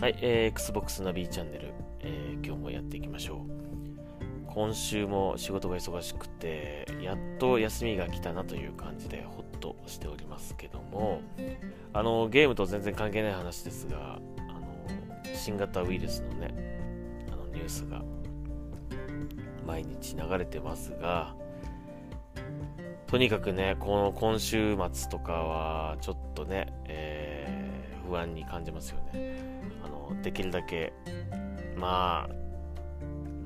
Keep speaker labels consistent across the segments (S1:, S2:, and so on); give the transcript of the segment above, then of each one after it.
S1: はい、えー、Xbox ナビチャンネル、えー、今日もやっていきましょう。今週も仕事が忙しくて、やっと休みが来たなという感じでほっとしておりますけども、あの、ゲームと全然関係ない話ですが、あの、新型ウイルスのね、あのニュースが毎日流れてますが、とにかくね、この今週末とかは、ちょっとね、えー、不安に感じますよね。あのできるだけ、まあ、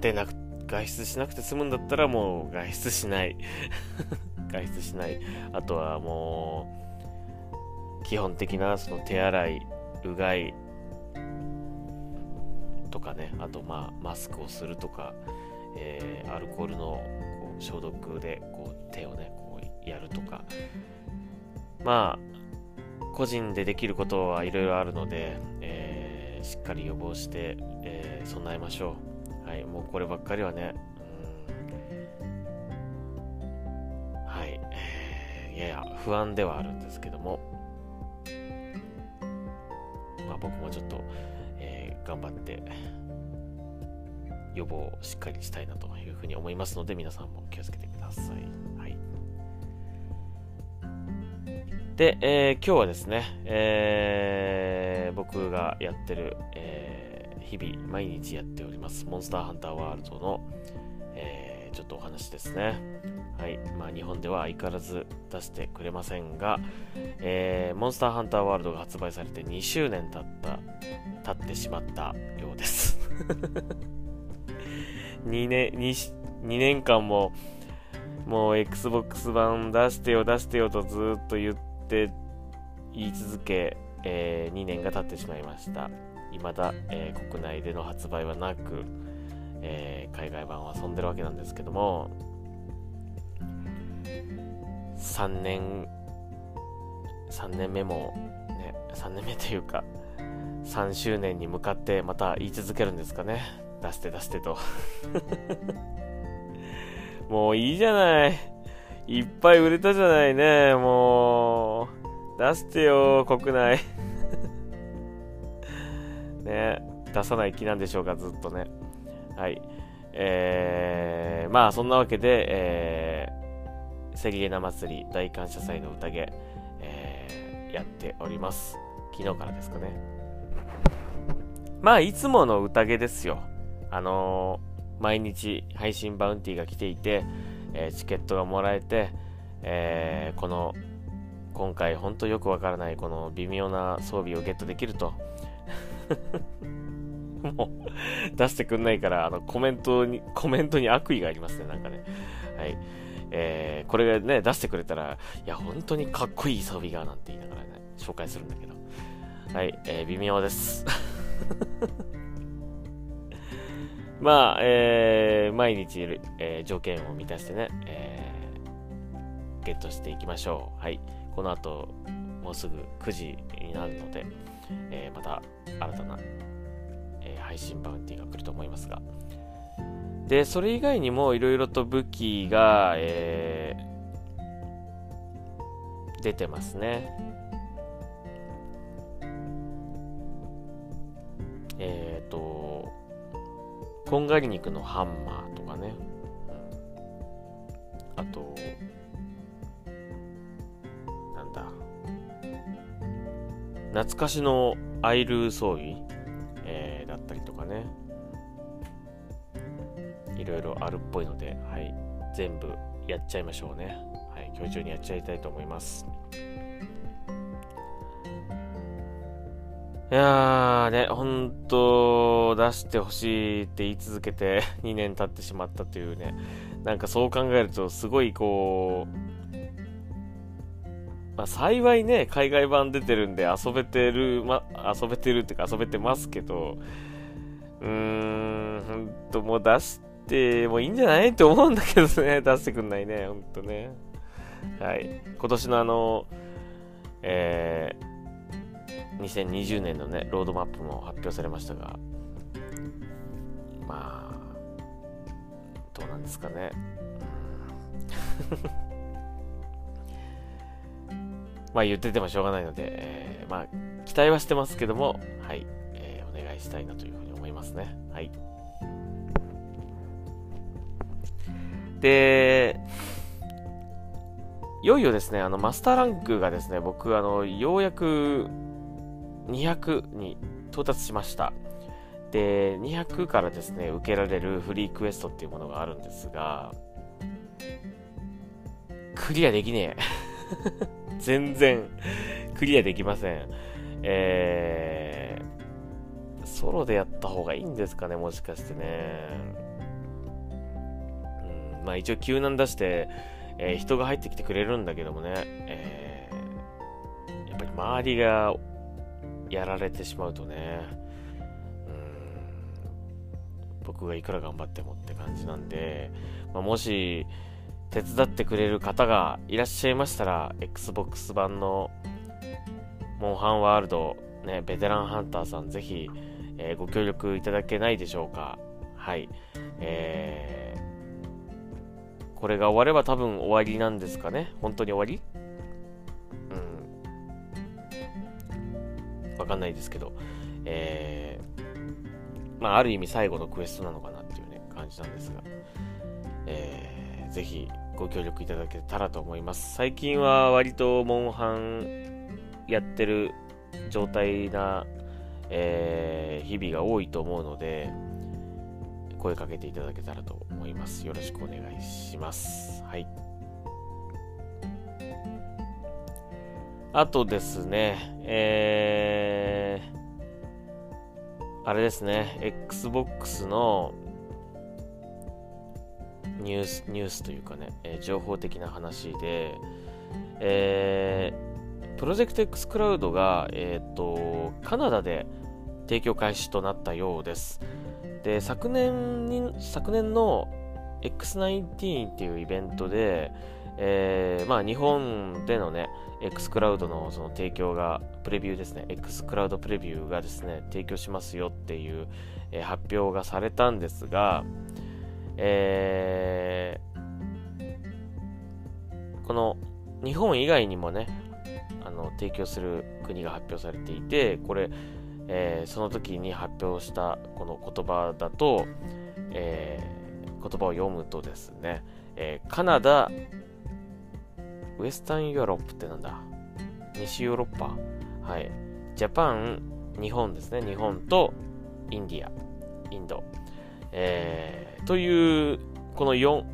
S1: 出なく、外出しなくて済むんだったらもう外出しない。外出しない。あとはもう、基本的なその手洗い、うがいとかね、あとまあ、マスクをするとか、えー、アルコールのこう消毒でこう手をね、こうやるとか、まあ、個人でできることはいろいろあるので、えーしっかり予防して、えー、備えましょう。はい、もうこればっかりはね、はい、えー、やや不安ではあるんですけども、まあ、僕もちょっと、えー、頑張って予防をしっかりしたいなというふうに思いますので皆さんも気をつけてください。で、えー、今日はですね、えー僕がやってる、えー、日々、毎日やっております、モンスターハンターワールドの、えー、ちょっとお話ですね。はい。まあ、日本では相変わらず出してくれませんが、えー、モンスターハンターワールドが発売されて2周年経った、経ってしまったようです。2年、2, 2年間も、もう Xbox 版出してよ出してよとずっと言って言い続け、えー、2年が経ってしまいました。未だ、えー、国内での発売はなく、えー、海外版は遊んでるわけなんですけども、3年、3年目も、ね、3年目というか、3周年に向かってまた言い続けるんですかね。出して出してと。もういいじゃない。いっぱい売れたじゃないね、もう。出してよ、国内。ね、出さない気なんでしょうか、ずっとね。はい。えー、まあ、そんなわけで、えー、セリゲナ祭り大感謝祭の宴、えー、やっております。昨日からですかね。まあ、いつもの宴ですよ。あのー、毎日配信バウンティーが来ていて、え、チケットがもらえて、えー、この今回ほんとよくわからないこの微妙な装備をゲットできると。もう出してくんないからあのコメントにコメントに悪意がありますねなんかね。はい。えー、これがね出してくれたらいや本当にかっこいい装備がなんて言いながらね紹介するんだけど。はい、えー、微妙です。まあ、えー、毎日、えー、条件を満たしてね、えー、ゲットしていきましょう。はい。この後、もうすぐ9時になるので、えー、また新たな、えー、配信バウンティーが来ると思いますが。で、それ以外にもいろいろと武器が、えー、出てますね。こんがり肉のハンマーとかね。あとなんだ、懐かしのアイル装備、えー、だったりとかね、いろいろあるっぽいので、はい、全部やっちゃいましょうね。はい、今日中にやっちゃいたいと思います。いやーね、本当出してほしいって言い続けて 2年経ってしまったというね、なんかそう考えるとすごいこう、まあ、幸いね、海外版出てるんで遊べてる、ま、遊べてるっていうか遊べてますけど、うーん、ほんともう出してもいいんじゃないって思うんだけどね、出してくんないね、ほんとね。はい。今年のあの、えー、2020年のね、ロードマップも発表されましたが、まあ、どうなんですかね。まあ言っててもしょうがないので、えー、まあ期待はしてますけども、はい、えー、願いしたいなというふうに思いますね。はい。で、いよいよですね、あの、マスターランクがですね、僕、あの、ようやく200に到達しました。で、200からですね、受けられるフリークエストっていうものがあるんですが、クリアできねえ。全然、クリアできません。えー、ソロでやった方がいいんですかね、もしかしてね。うん、まあ一応救難出して、えー、人が入ってきてくれるんだけどもね、えー、やっぱり周りがやられてしまうとねうん、僕がいくら頑張ってもって感じなんで、まあ、もし手伝ってくれる方がいらっしゃいましたら、Xbox 版のモンハンワールド、ね、ベテランハンターさん、ぜひ、えー、ご協力いただけないでしょうか。はい。えー、これが終われば多分終わりなんですかね。本当に終わり？わかんないですけど。えー、まあ、ある意味最後のクエストなのかなっていうね、感じなんですが。えー、ぜひ、ご協力いただけたらと思います。最近は割とモンハンやってる状態な、えー、日々が多いと思うので、声かけていただけたらと思います。よろしくお願いします。はい。あとですね、えー、あれですね、Xbox のニュース、ニュースというかね、えー、情報的な話で、えー、プロジェクト X クラウドが、えっ、ー、と、カナダで提供開始となったようです。で、昨年に、昨年の X19 っていうイベントで、えー、まあ日本でのね、X クラウドのその提供が、プレビューですね、X クラウドプレビューがですね、提供しますよっていう、えー、発表がされたんですが、えー、この日本以外にもね、あの提供する国が発表されていて、これ、えー、その時に発表したこの言葉だと、えー、言葉を読むとですね、えー、カナダ、ウエスタンヨーロップってなんだ？西ヨーロッパはい。ジャパン、日本ですね。日本とインディア、インド。えー、という、この 4,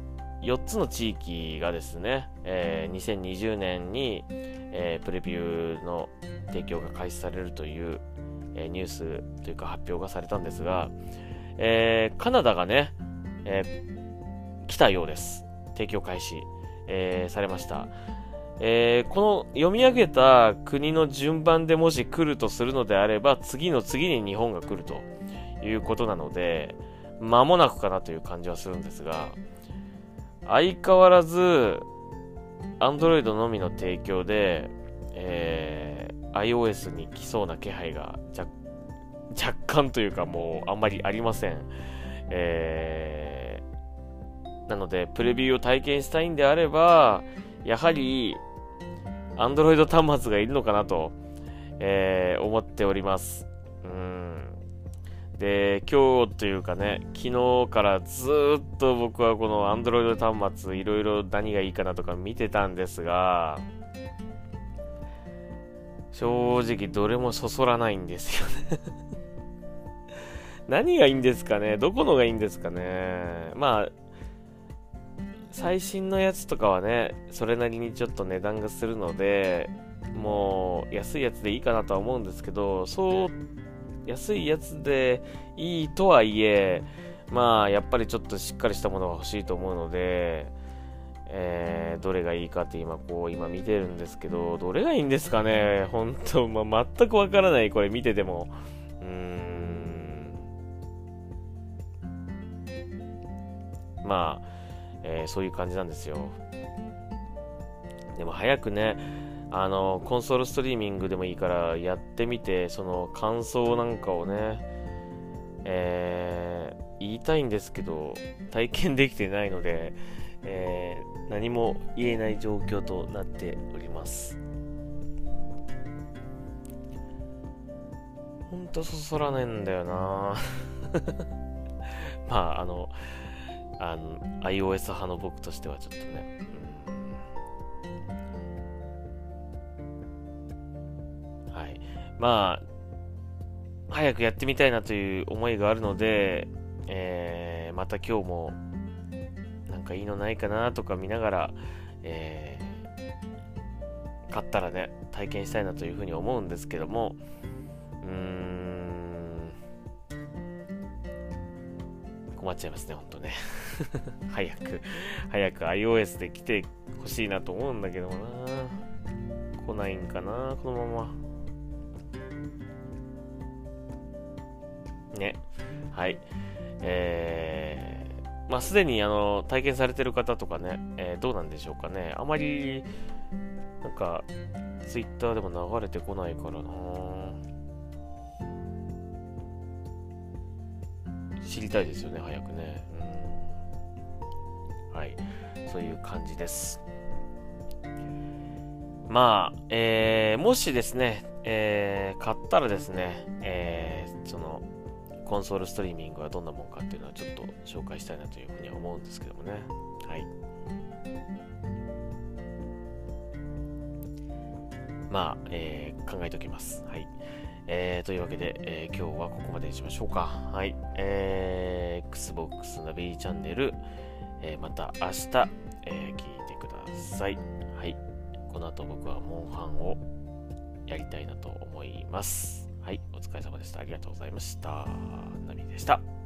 S1: 4つの地域がですね、えー、2020年に、えー、プレビューの提供が開始されるという、えー、ニュースというか発表がされたんですが、えー、カナダがね、えー、来たようです。提供開始、えー、されました。えー、この読み上げた国の順番でもし来るとするのであれば、次の次に日本が来るということなので、間もなくかなという感じはするんですが、相変わらず、Android のみの提供で、えー、iOS に来そうな気配が若干というかもうあんまりありません。えー、なので、プレビューを体験したいんであれば、やはり、Android 端末がいるのかなと、えー、思っております。うん。で、今日というかね、昨日からずっと僕はこの Android 端末いろいろ何がいいかなとか見てたんですが、正直どれもそそらないんですよね。何がいいんですかね？どこのがいいんですかね？まあ、最新のやつとかはね、それなりにちょっと値段がするので、もう安いやつでいいかなとは思うんですけど、そう安いやつでいいとはいえ、まあ、やっぱりちょっとしっかりしたものが欲しいと思うので、えー、どれがいいかって今、こう、今見てるんですけど、どれがいいんですかね本当、まあ、全くわからない、これ見てても。うーん。まあ、えー、そういう感じなんですよ。でも早くね、あの、コンソールストリーミングでもいいからやってみて、その感想なんかをね、えー、言いたいんですけど、体験できてないので、えー、何も言えない状況となっております。ほんとそそらないんだよな まああのあの iOS 派の僕としてはちょっとね、うん、はい。まあ早くやってみたいなという思いがあるので、えー、また今日もなんかいいのないかなとか見ながら、えー、買ったらね体験したいなというふうに思うんですけどもうーん。困っちゃいますねほんとね。早く早く iOS で来てほしいなと思うんだけどもな。来ないんかなこのまま。ね。はい。えー、まあすでにあの体験されてる方とかね、えー、どうなんでしょうかね。あまりなんか Twitter でも流れてこないからな。知りたいですよね早くねはいそういう感じですまあ、えー、もしですね、えー、買ったらですね、えー、そのコンソールストリーミングはどんなもんかっていうのはちょっと紹介したいなというふうには思うんですけどもね。はい。まあ、えー、考えておきます。はい。えー、というわけで、えー、今日はここまでにしましょうか。はい。えー、Xbox ナビチャンネル、えー、また明日、えー、聞いてください。はい。この後僕はモンハンをやりたいなと思います。はい、お疲れ様でした。ありがとうございました。ナミでした。